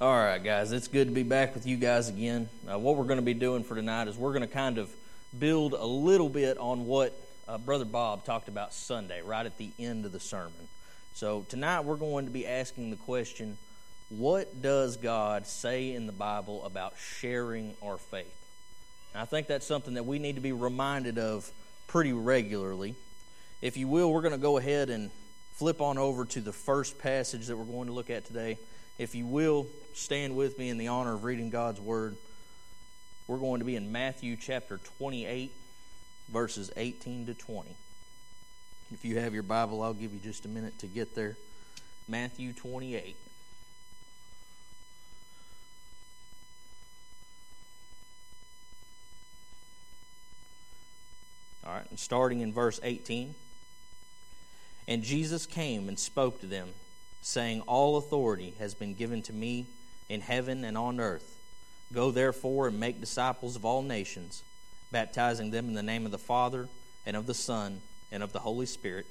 All right, guys, it's good to be back with you guys again. Uh, what we're going to be doing for tonight is we're going to kind of build a little bit on what uh, Brother Bob talked about Sunday, right at the end of the sermon. So tonight we're going to be asking the question what does God say in the Bible about sharing our faith? And I think that's something that we need to be reminded of pretty regularly. If you will, we're going to go ahead and flip on over to the first passage that we're going to look at today. If you will, stand with me in the honor of reading God's Word. We're going to be in Matthew chapter 28, verses 18 to 20. If you have your Bible, I'll give you just a minute to get there. Matthew 28. All right, and starting in verse 18. And Jesus came and spoke to them, saying, All authority has been given to me in heaven and on earth. Go therefore and make disciples of all nations, baptizing them in the name of the Father, and of the Son, and of the Holy Spirit,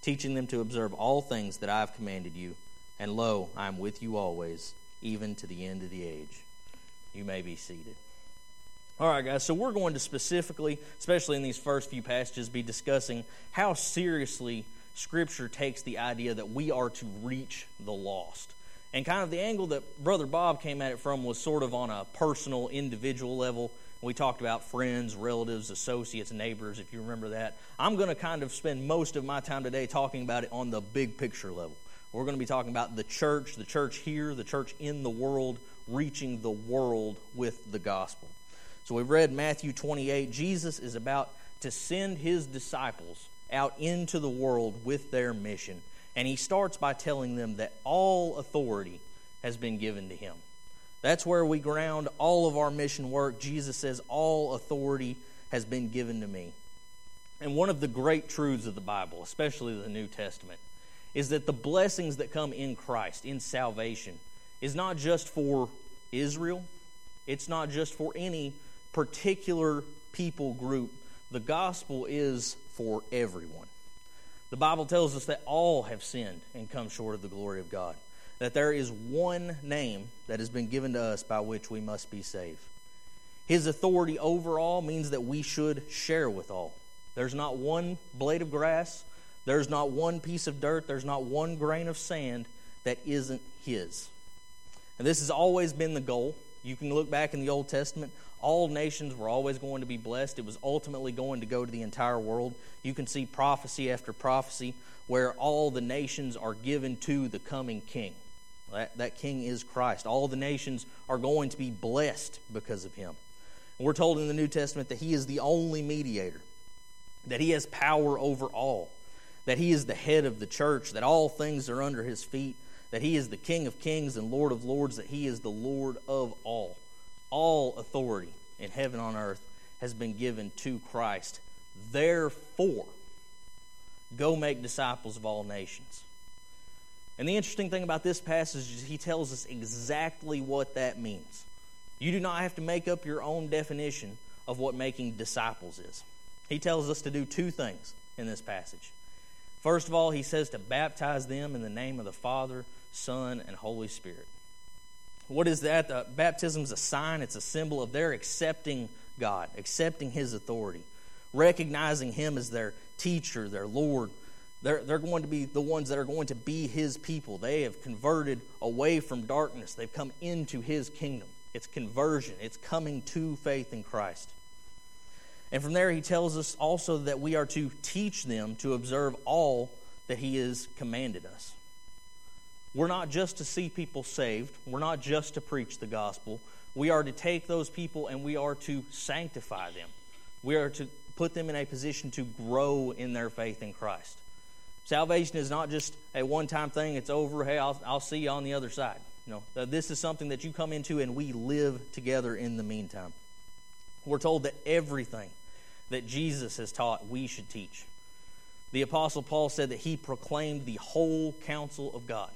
teaching them to observe all things that I have commanded you. And lo, I am with you always, even to the end of the age. You may be seated. All right, guys, so we're going to specifically, especially in these first few passages, be discussing how seriously Scripture takes the idea that we are to reach the lost. And kind of the angle that Brother Bob came at it from was sort of on a personal, individual level. We talked about friends, relatives, associates, neighbors, if you remember that. I'm going to kind of spend most of my time today talking about it on the big picture level. We're going to be talking about the church, the church here, the church in the world, reaching the world with the gospel. So we've read Matthew 28. Jesus is about to send his disciples out into the world with their mission. And he starts by telling them that all authority has been given to him. That's where we ground all of our mission work. Jesus says, All authority has been given to me. And one of the great truths of the Bible, especially the New Testament, is that the blessings that come in Christ, in salvation, is not just for Israel, it's not just for any particular people group. The gospel is for everyone. The Bible tells us that all have sinned and come short of the glory of God. That there is one name that has been given to us by which we must be saved. His authority over all means that we should share with all. There's not one blade of grass, there's not one piece of dirt, there's not one grain of sand that isn't His. And this has always been the goal. You can look back in the Old Testament, all nations were always going to be blessed. It was ultimately going to go to the entire world. You can see prophecy after prophecy where all the nations are given to the coming king. That, that king is Christ. All the nations are going to be blessed because of him. And we're told in the New Testament that he is the only mediator, that he has power over all, that he is the head of the church, that all things are under his feet, that he is the King of kings and Lord of lords, that he is the Lord of all all authority in heaven on earth has been given to Christ. Therefore, go make disciples of all nations. And the interesting thing about this passage is he tells us exactly what that means. You do not have to make up your own definition of what making disciples is. He tells us to do two things in this passage. First of all, he says to baptize them in the name of the Father, Son, and Holy Spirit. What is that? Uh, baptism is a sign, it's a symbol of their accepting God, accepting His authority, recognizing Him as their teacher, their Lord. They're, they're going to be the ones that are going to be His people. They have converted away from darkness, they've come into His kingdom. It's conversion, it's coming to faith in Christ. And from there, he tells us also that we are to teach them to observe all that he has commanded us. We're not just to see people saved, we're not just to preach the gospel. We are to take those people and we are to sanctify them. We are to put them in a position to grow in their faith in Christ. Salvation is not just a one time thing, it's over. Hey, I'll, I'll see you on the other side. No, this is something that you come into and we live together in the meantime. We're told that everything that Jesus has taught, we should teach. The Apostle Paul said that he proclaimed the whole counsel of God.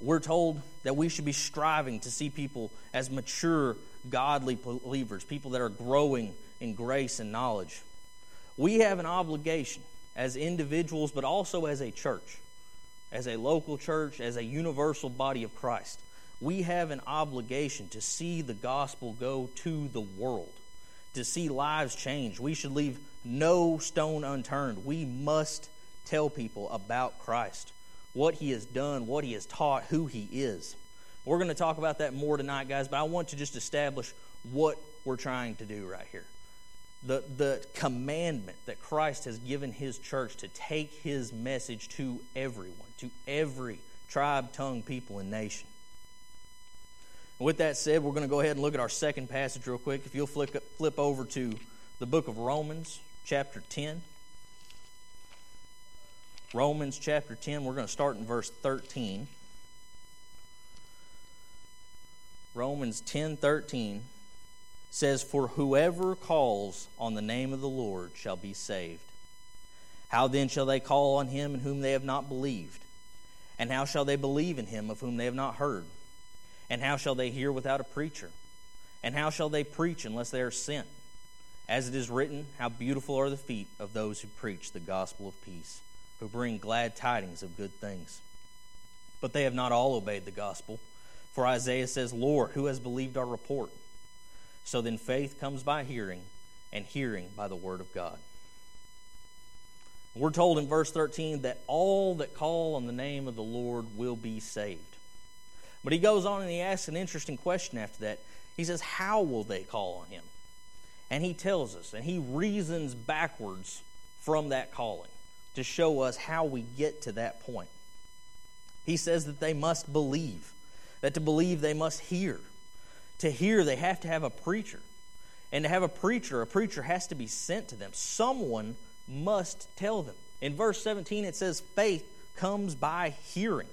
We're told that we should be striving to see people as mature, godly believers, people that are growing in grace and knowledge. We have an obligation as individuals, but also as a church, as a local church, as a universal body of Christ. we have an obligation to see the gospel go to the world, to see lives change. We should leave no stone unturned. We must tell people about Christ, what he has done, what he has taught, who he is. We're going to talk about that more tonight, guys, but I want to just establish what we're trying to do right here. The, the commandment that Christ has given his church to take his message to everyone, to every tribe, tongue, people, and nation. And with that said, we're going to go ahead and look at our second passage real quick. If you'll flip, flip over to the book of Romans, chapter 10. Romans chapter 10, we're going to start in verse 13. Romans 10 13 says, For whoever calls on the name of the Lord shall be saved. How then shall they call on him in whom they have not believed? And how shall they believe in him of whom they have not heard? And how shall they hear without a preacher? And how shall they preach unless they are sent? As it is written, How beautiful are the feet of those who preach the gospel of peace, who bring glad tidings of good things. But they have not all obeyed the gospel. For Isaiah says, Lord, who has believed our report? So then faith comes by hearing, and hearing by the word of God. We're told in verse 13 that all that call on the name of the Lord will be saved. But he goes on and he asks an interesting question after that. He says, How will they call on him? And he tells us, and he reasons backwards from that calling to show us how we get to that point. He says that they must believe, that to believe they must hear. To hear, they have to have a preacher. And to have a preacher, a preacher has to be sent to them. Someone must tell them. In verse 17, it says, faith comes by hearing.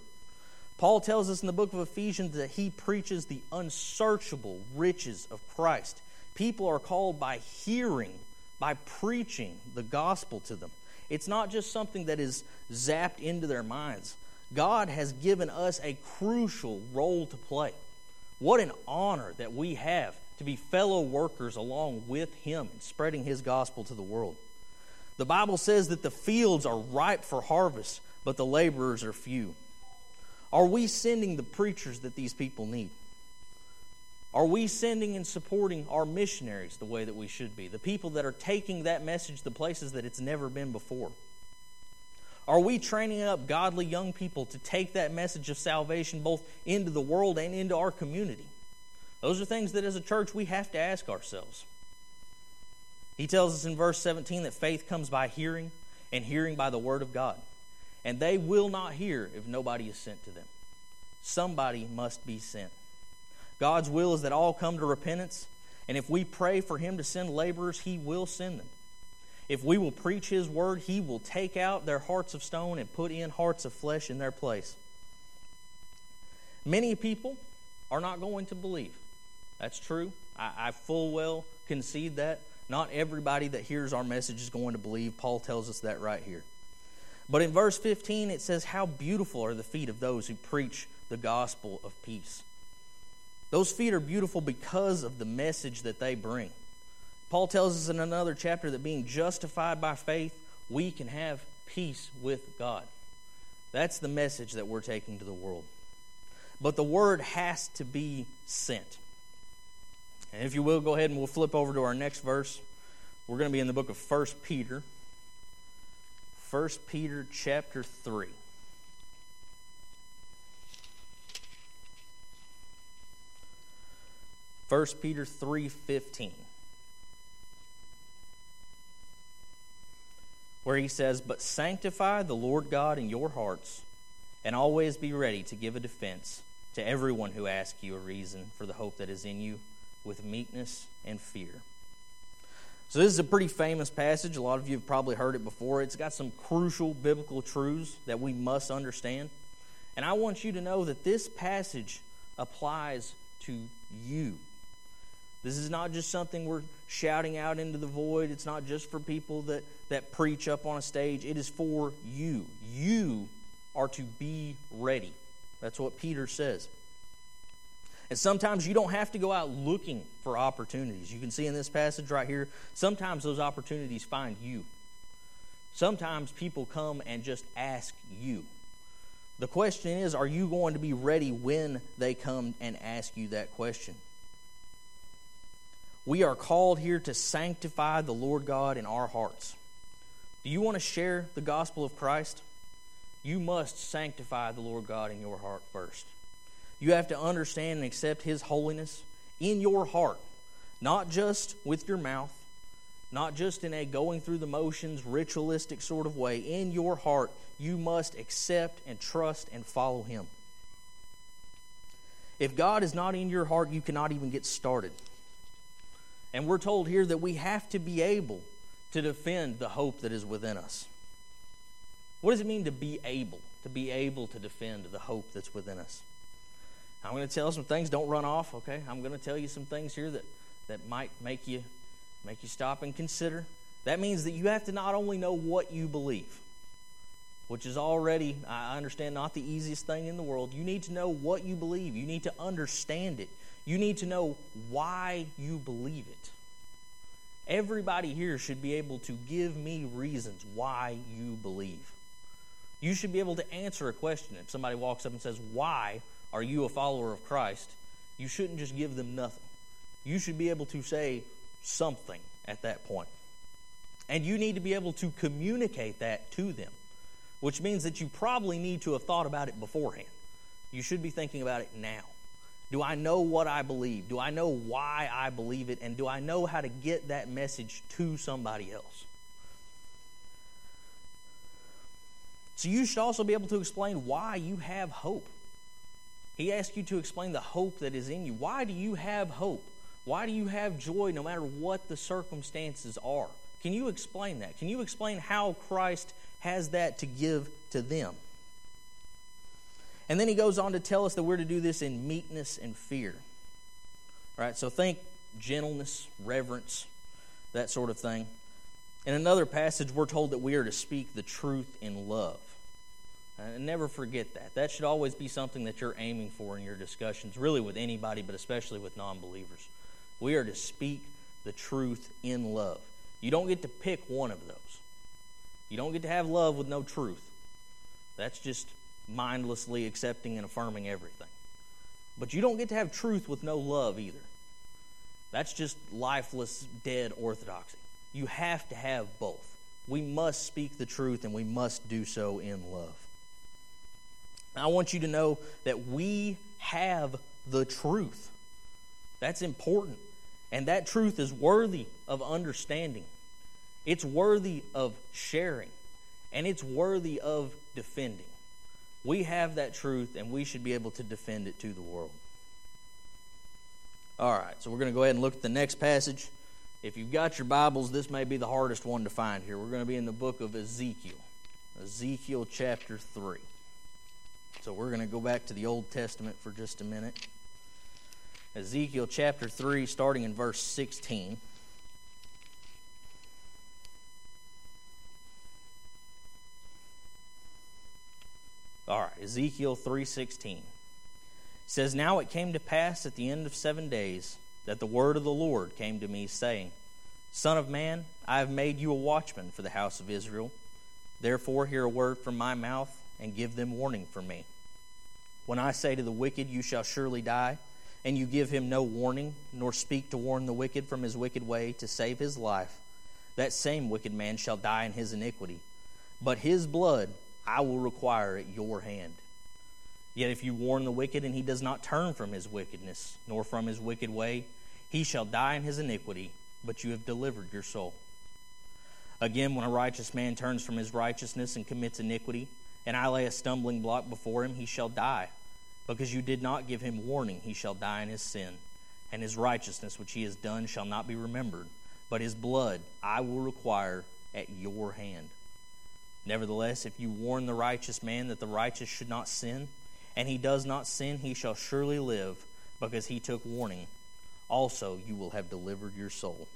Paul tells us in the book of Ephesians that he preaches the unsearchable riches of Christ. People are called by hearing, by preaching the gospel to them. It's not just something that is zapped into their minds. God has given us a crucial role to play. What an honor that we have to be fellow workers along with Him in spreading His gospel to the world. The Bible says that the fields are ripe for harvest, but the laborers are few. Are we sending the preachers that these people need? Are we sending and supporting our missionaries the way that we should be? The people that are taking that message to places that it's never been before? Are we training up godly young people to take that message of salvation both into the world and into our community? Those are things that as a church we have to ask ourselves. He tells us in verse 17 that faith comes by hearing, and hearing by the word of God and they will not hear if nobody is sent to them. Somebody must be sent. God's will is that all come to repentance, and if we pray for Him to send laborers, He will send them. If we will preach His word, He will take out their hearts of stone and put in hearts of flesh in their place. Many people are not going to believe. That's true. I, I full well concede that. Not everybody that hears our message is going to believe. Paul tells us that right here. But in verse 15, it says, How beautiful are the feet of those who preach the gospel of peace. Those feet are beautiful because of the message that they bring. Paul tells us in another chapter that being justified by faith, we can have peace with God. That's the message that we're taking to the world. But the word has to be sent. And if you will, go ahead and we'll flip over to our next verse. We're going to be in the book of 1 Peter. 1 Peter chapter 3. First Peter 3:15 where he says but sanctify the Lord God in your hearts and always be ready to give a defense to everyone who asks you a reason for the hope that is in you with meekness and fear so, this is a pretty famous passage. A lot of you have probably heard it before. It's got some crucial biblical truths that we must understand. And I want you to know that this passage applies to you. This is not just something we're shouting out into the void. It's not just for people that, that preach up on a stage. It is for you. You are to be ready. That's what Peter says. And sometimes you don't have to go out looking for opportunities. You can see in this passage right here, sometimes those opportunities find you. Sometimes people come and just ask you. The question is are you going to be ready when they come and ask you that question? We are called here to sanctify the Lord God in our hearts. Do you want to share the gospel of Christ? You must sanctify the Lord God in your heart first. You have to understand and accept His holiness in your heart, not just with your mouth, not just in a going through the motions, ritualistic sort of way. In your heart, you must accept and trust and follow Him. If God is not in your heart, you cannot even get started. And we're told here that we have to be able to defend the hope that is within us. What does it mean to be able? To be able to defend the hope that's within us. I'm going to tell some things. Don't run off, okay? I'm going to tell you some things here that, that might make you make you stop and consider. That means that you have to not only know what you believe, which is already, I understand, not the easiest thing in the world. You need to know what you believe. You need to understand it. You need to know why you believe it. Everybody here should be able to give me reasons why you believe. You should be able to answer a question. If somebody walks up and says, Why are you a follower of Christ? You shouldn't just give them nothing. You should be able to say something at that point. And you need to be able to communicate that to them, which means that you probably need to have thought about it beforehand. You should be thinking about it now. Do I know what I believe? Do I know why I believe it? And do I know how to get that message to somebody else? So you should also be able to explain why you have hope. He asks you to explain the hope that is in you. Why do you have hope? Why do you have joy no matter what the circumstances are? Can you explain that? Can you explain how Christ has that to give to them? And then he goes on to tell us that we're to do this in meekness and fear. All right, so think gentleness, reverence, that sort of thing. In another passage, we're told that we are to speak the truth in love. And never forget that. That should always be something that you're aiming for in your discussions, really with anybody, but especially with non believers. We are to speak the truth in love. You don't get to pick one of those. You don't get to have love with no truth. That's just mindlessly accepting and affirming everything. But you don't get to have truth with no love either. That's just lifeless, dead orthodoxy. You have to have both. We must speak the truth and we must do so in love. I want you to know that we have the truth. That's important. And that truth is worthy of understanding. It's worthy of sharing. And it's worthy of defending. We have that truth, and we should be able to defend it to the world. All right, so we're going to go ahead and look at the next passage. If you've got your Bibles, this may be the hardest one to find here. We're going to be in the book of Ezekiel, Ezekiel chapter 3. So we're going to go back to the Old Testament for just a minute. Ezekiel chapter 3, starting in verse 16. All right, Ezekiel 3:16 says, "Now it came to pass at the end of 7 days that the word of the Lord came to me saying, Son of man, I have made you a watchman for the house of Israel. Therefore hear a word from my mouth and give them warning from me. When I say to the wicked, you shall surely die, and you give him no warning, nor speak to warn the wicked from his wicked way to save his life, that same wicked man shall die in his iniquity. But his blood I will require at your hand. Yet if you warn the wicked and he does not turn from his wickedness, nor from his wicked way, he shall die in his iniquity, but you have delivered your soul. Again, when a righteous man turns from his righteousness and commits iniquity, and I lay a stumbling block before him, he shall die. Because you did not give him warning, he shall die in his sin, and his righteousness which he has done shall not be remembered, but his blood I will require at your hand. Nevertheless, if you warn the righteous man that the righteous should not sin, and he does not sin, he shall surely live, because he took warning. Also, you will have delivered your soul.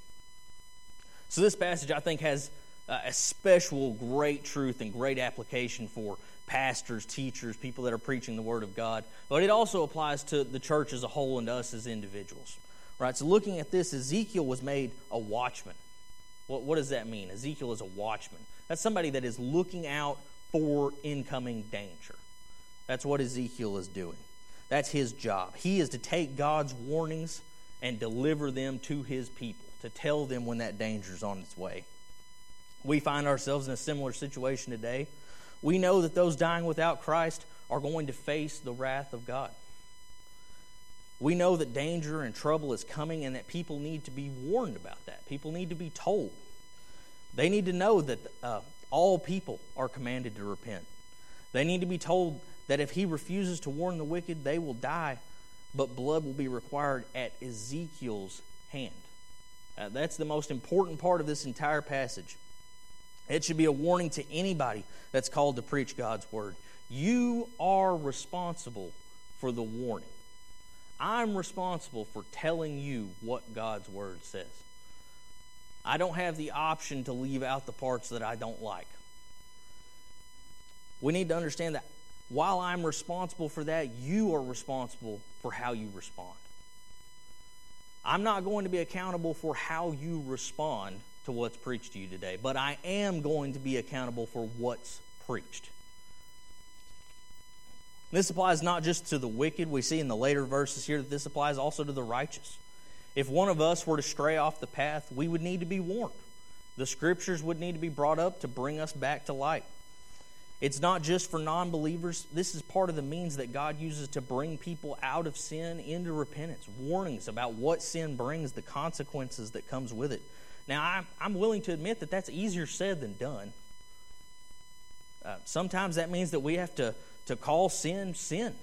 So, this passage, I think, has uh, a special great truth and great application for pastors, teachers, people that are preaching the Word of God. But it also applies to the church as a whole and to us as individuals. Right? So, looking at this, Ezekiel was made a watchman. What, what does that mean? Ezekiel is a watchman. That's somebody that is looking out for incoming danger. That's what Ezekiel is doing. That's his job. He is to take God's warnings and deliver them to his people, to tell them when that danger is on its way. We find ourselves in a similar situation today. We know that those dying without Christ are going to face the wrath of God. We know that danger and trouble is coming and that people need to be warned about that. People need to be told. They need to know that uh, all people are commanded to repent. They need to be told that if he refuses to warn the wicked, they will die, but blood will be required at Ezekiel's hand. Uh, that's the most important part of this entire passage. It should be a warning to anybody that's called to preach God's word. You are responsible for the warning. I'm responsible for telling you what God's word says. I don't have the option to leave out the parts that I don't like. We need to understand that while I'm responsible for that, you are responsible for how you respond. I'm not going to be accountable for how you respond to what's preached to you today, but I am going to be accountable for what's preached. This applies not just to the wicked. We see in the later verses here that this applies also to the righteous. If one of us were to stray off the path, we would need to be warned. The scriptures would need to be brought up to bring us back to light. It's not just for non believers. This is part of the means that God uses to bring people out of sin into repentance. Warnings about what sin brings, the consequences that comes with it. Now, I'm, willing to admit that that's easier said than done. Uh, sometimes that means that we have to, to call sin sin,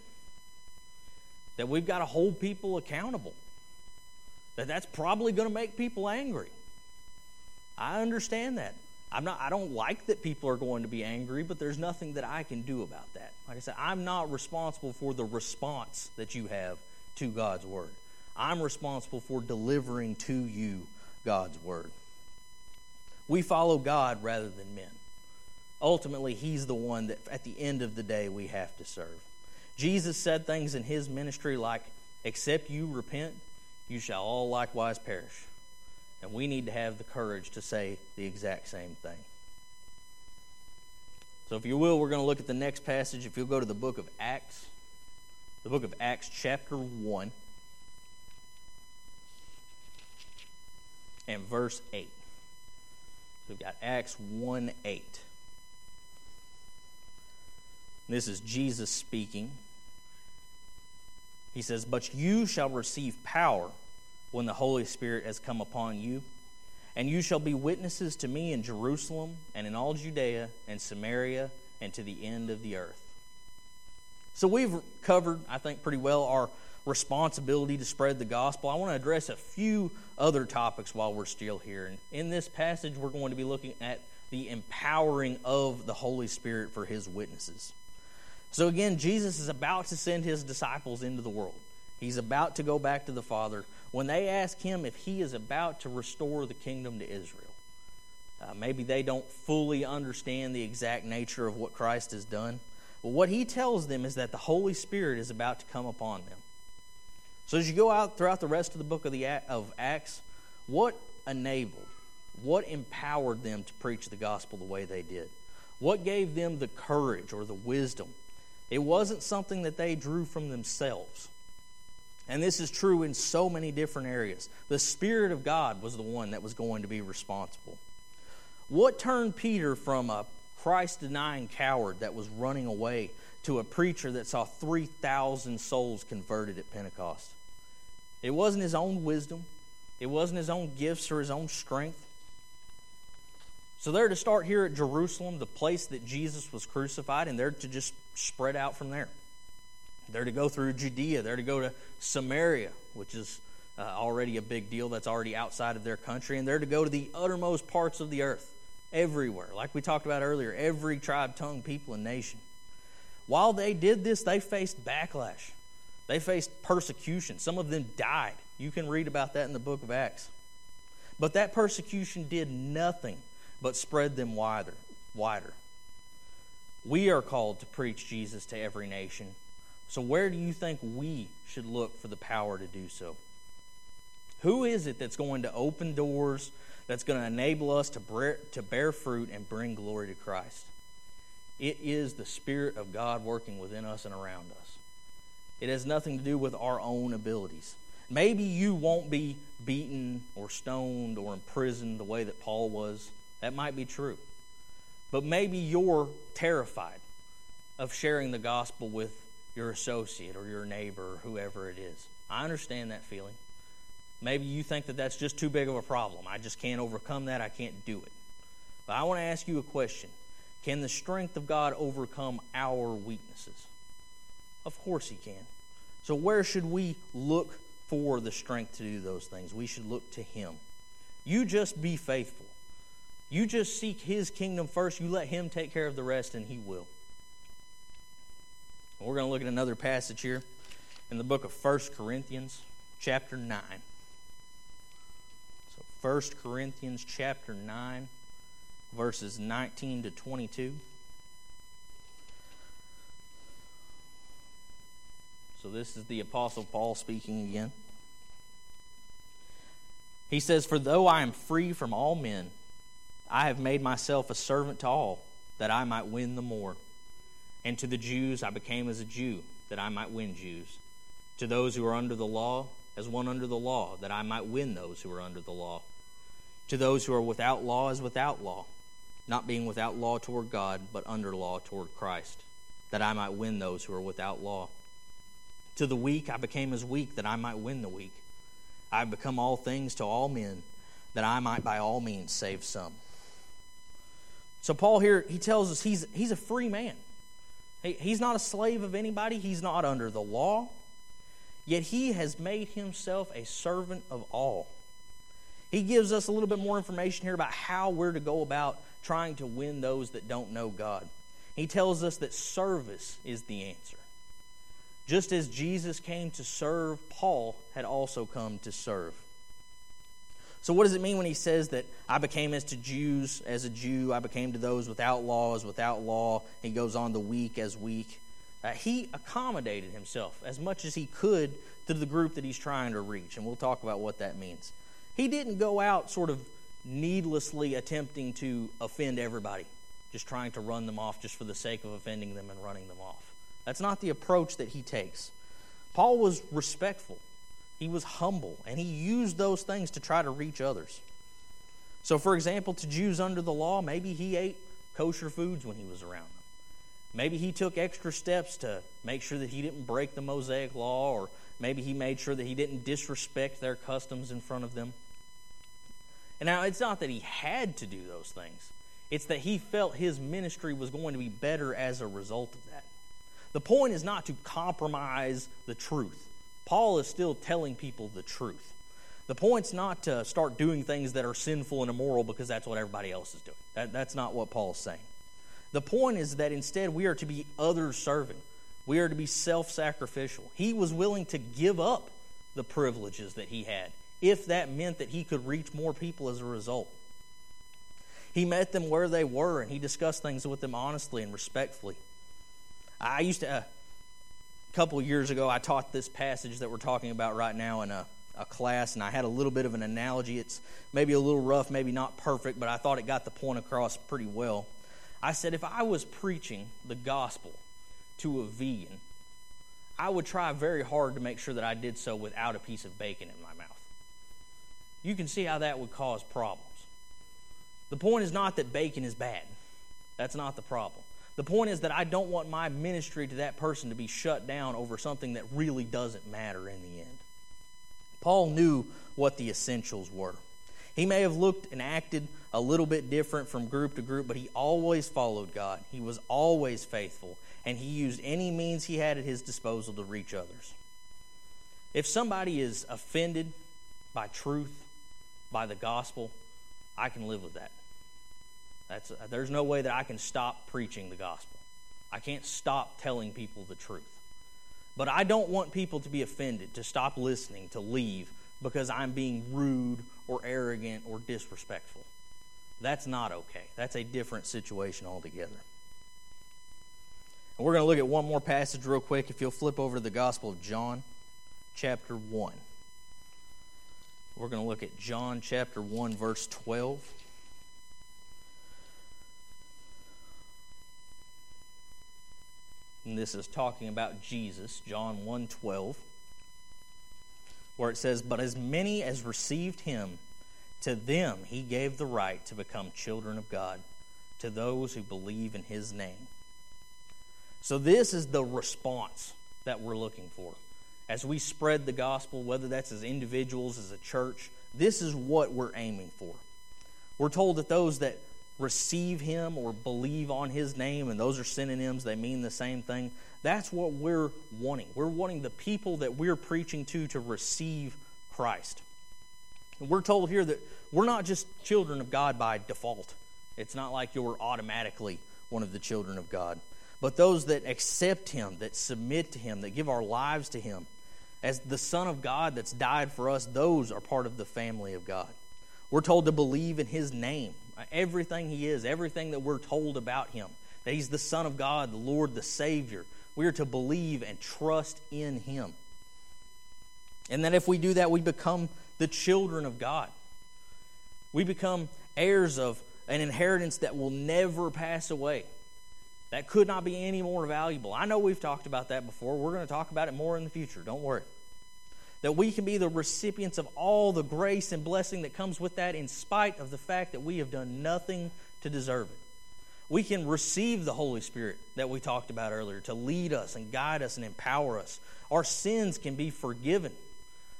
that we've got to hold people accountable, that that's probably going to make people angry. I understand that. I'm not, I don't like that people are going to be angry, but there's nothing that I can do about that. Like I said, I'm not responsible for the response that you have to God's word. I'm responsible for delivering to you God's word. We follow God rather than men. Ultimately, He's the one that at the end of the day we have to serve. Jesus said things in His ministry like, Except you repent, you shall all likewise perish. And we need to have the courage to say the exact same thing. So, if you will, we're going to look at the next passage. If you'll go to the book of Acts, the book of Acts, chapter 1, and verse 8. We've got Acts 1 8. This is Jesus speaking. He says, But you shall receive power when the Holy Spirit has come upon you. And you shall be witnesses to me in Jerusalem and in all Judea and Samaria and to the end of the earth. So we've covered, I think, pretty well our responsibility to spread the gospel. I want to address a few other topics while we're still here. And in this passage, we're going to be looking at the empowering of the Holy Spirit for his witnesses. So again, Jesus is about to send his disciples into the world. He's about to go back to the Father when they ask him if he is about to restore the kingdom to Israel. Uh, maybe they don't fully understand the exact nature of what Christ has done. But what he tells them is that the Holy Spirit is about to come upon them. So as you go out throughout the rest of the book of, the, of Acts, what enabled, what empowered them to preach the gospel the way they did? What gave them the courage or the wisdom? It wasn't something that they drew from themselves. And this is true in so many different areas. The Spirit of God was the one that was going to be responsible. What turned Peter from a Christ denying coward that was running away to a preacher that saw 3,000 souls converted at Pentecost? It wasn't his own wisdom, it wasn't his own gifts or his own strength. So they're to start here at Jerusalem, the place that Jesus was crucified, and they're to just spread out from there. They're to go through Judea. They're to go to Samaria, which is uh, already a big deal. That's already outside of their country. And they're to go to the uttermost parts of the earth, everywhere. Like we talked about earlier, every tribe, tongue, people, and nation. While they did this, they faced backlash. They faced persecution. Some of them died. You can read about that in the book of Acts. But that persecution did nothing but spread them wider. wider. We are called to preach Jesus to every nation so, where do you think we should look for the power to do so? Who is it that's going to open doors, that's going to enable us to bear, to bear fruit and bring glory to Christ? It is the Spirit of God working within us and around us. It has nothing to do with our own abilities. Maybe you won't be beaten or stoned or imprisoned the way that Paul was. That might be true. But maybe you're terrified of sharing the gospel with your associate or your neighbor or whoever it is. I understand that feeling. Maybe you think that that's just too big of a problem. I just can't overcome that. I can't do it. But I want to ask you a question Can the strength of God overcome our weaknesses? Of course, He can. So, where should we look for the strength to do those things? We should look to Him. You just be faithful. You just seek His kingdom first. You let Him take care of the rest, and He will. We're going to look at another passage here in the book of 1 Corinthians, chapter 9. So 1 Corinthians chapter 9, verses 19 to 22. So this is the Apostle Paul speaking again. He says, For though I am free from all men, I have made myself a servant to all, that I might win the more. And to the Jews I became as a Jew, that I might win Jews. To those who are under the law, as one under the law, that I might win those who are under the law. To those who are without law, as without law, not being without law toward God, but under law toward Christ, that I might win those who are without law. To the weak I became as weak, that I might win the weak. I have become all things to all men, that I might by all means save some. So Paul here he tells us he's he's a free man. He, he's not a slave of anybody, he's not under the law, yet he has made himself a servant of all. He gives us a little bit more information here about how we're to go about trying to win those that don't know God. He tells us that service is the answer. Just as Jesus came to serve, Paul had also come to serve. So, what does it mean when he says that I became as to Jews as a Jew, I became to those without law as without law? He goes on the weak as weak. Uh, he accommodated himself as much as he could to the group that he's trying to reach, and we'll talk about what that means. He didn't go out sort of needlessly attempting to offend everybody, just trying to run them off just for the sake of offending them and running them off. That's not the approach that he takes. Paul was respectful. He was humble, and he used those things to try to reach others. So, for example, to Jews under the law, maybe he ate kosher foods when he was around them. Maybe he took extra steps to make sure that he didn't break the Mosaic law, or maybe he made sure that he didn't disrespect their customs in front of them. And now, it's not that he had to do those things, it's that he felt his ministry was going to be better as a result of that. The point is not to compromise the truth. Paul is still telling people the truth. The point's not to start doing things that are sinful and immoral because that's what everybody else is doing. That, that's not what Paul's saying. The point is that instead we are to be others serving, we are to be self sacrificial. He was willing to give up the privileges that he had if that meant that he could reach more people as a result. He met them where they were and he discussed things with them honestly and respectfully. I used to, uh, couple years ago, I taught this passage that we're talking about right now in a, a class, and I had a little bit of an analogy. It's maybe a little rough, maybe not perfect, but I thought it got the point across pretty well. I said, if I was preaching the gospel to a vegan, I would try very hard to make sure that I did so without a piece of bacon in my mouth. You can see how that would cause problems. The point is not that bacon is bad, that's not the problem. The point is that I don't want my ministry to that person to be shut down over something that really doesn't matter in the end. Paul knew what the essentials were. He may have looked and acted a little bit different from group to group, but he always followed God. He was always faithful, and he used any means he had at his disposal to reach others. If somebody is offended by truth, by the gospel, I can live with that. That's, there's no way that I can stop preaching the gospel. I can't stop telling people the truth. But I don't want people to be offended, to stop listening, to leave because I'm being rude or arrogant or disrespectful. That's not okay. That's a different situation altogether. And we're going to look at one more passage real quick. If you'll flip over to the Gospel of John, chapter 1. We're going to look at John chapter 1, verse 12. And this is talking about Jesus, John 1:12, where it says, "But as many as received him, to them he gave the right to become children of God, to those who believe in his name." So this is the response that we're looking for. As we spread the gospel, whether that's as individuals, as a church, this is what we're aiming for. We're told that those that receive him or believe on his name, and those are synonyms, they mean the same thing. That's what we're wanting. We're wanting the people that we're preaching to to receive Christ. And we're told here that we're not just children of God by default. It's not like you're automatically one of the children of God. But those that accept him, that submit to him, that give our lives to him, as the Son of God that's died for us, those are part of the family of God. We're told to believe in his name, everything he is, everything that we're told about him, that he's the Son of God, the Lord, the Savior. We are to believe and trust in him. And that if we do that, we become the children of God. We become heirs of an inheritance that will never pass away. That could not be any more valuable. I know we've talked about that before. We're going to talk about it more in the future. Don't worry. That we can be the recipients of all the grace and blessing that comes with that in spite of the fact that we have done nothing to deserve it. We can receive the Holy Spirit that we talked about earlier to lead us and guide us and empower us. Our sins can be forgiven.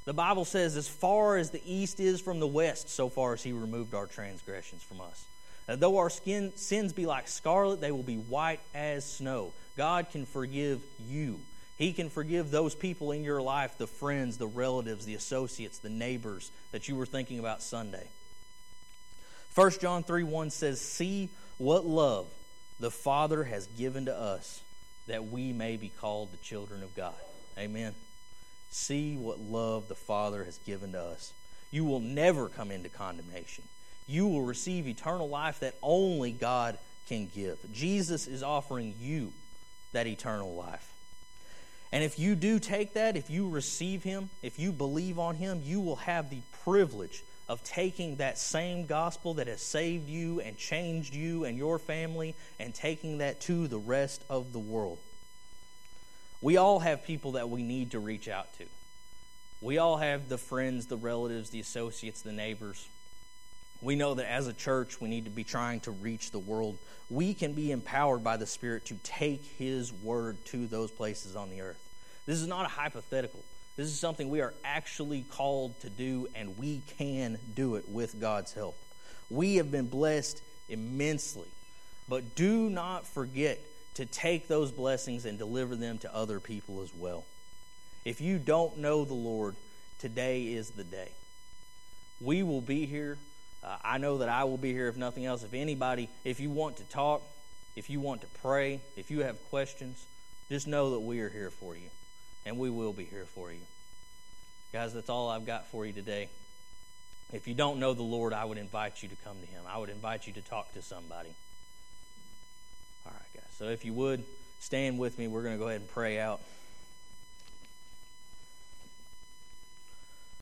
The Bible says, as far as the east is from the west, so far as He removed our transgressions from us. Though our skin, sins be like scarlet, they will be white as snow. God can forgive you. He can forgive those people in your life the friends, the relatives, the associates, the neighbors that you were thinking about Sunday. 1 John 3 1 says, See what love the Father has given to us that we may be called the children of God. Amen. See what love the Father has given to us. You will never come into condemnation you will receive eternal life that only God can give. Jesus is offering you that eternal life. And if you do take that, if you receive Him, if you believe on Him, you will have the privilege of taking that same gospel that has saved you and changed you and your family and taking that to the rest of the world. We all have people that we need to reach out to. We all have the friends, the relatives, the associates, the neighbors we know that as a church, we need to be trying to reach the world. We can be empowered by the Spirit to take His word to those places on the earth. This is not a hypothetical. This is something we are actually called to do, and we can do it with God's help. We have been blessed immensely, but do not forget to take those blessings and deliver them to other people as well. If you don't know the Lord, today is the day. We will be here uh, I know that I will be here if nothing else. If anybody, if you want to talk, if you want to pray, if you have questions, just know that we are here for you. And we will be here for you. Guys, that's all I've got for you today. If you don't know the Lord, I would invite you to come to Him. I would invite you to talk to somebody. All right, guys. So if you would, stand with me. We're going to go ahead and pray out.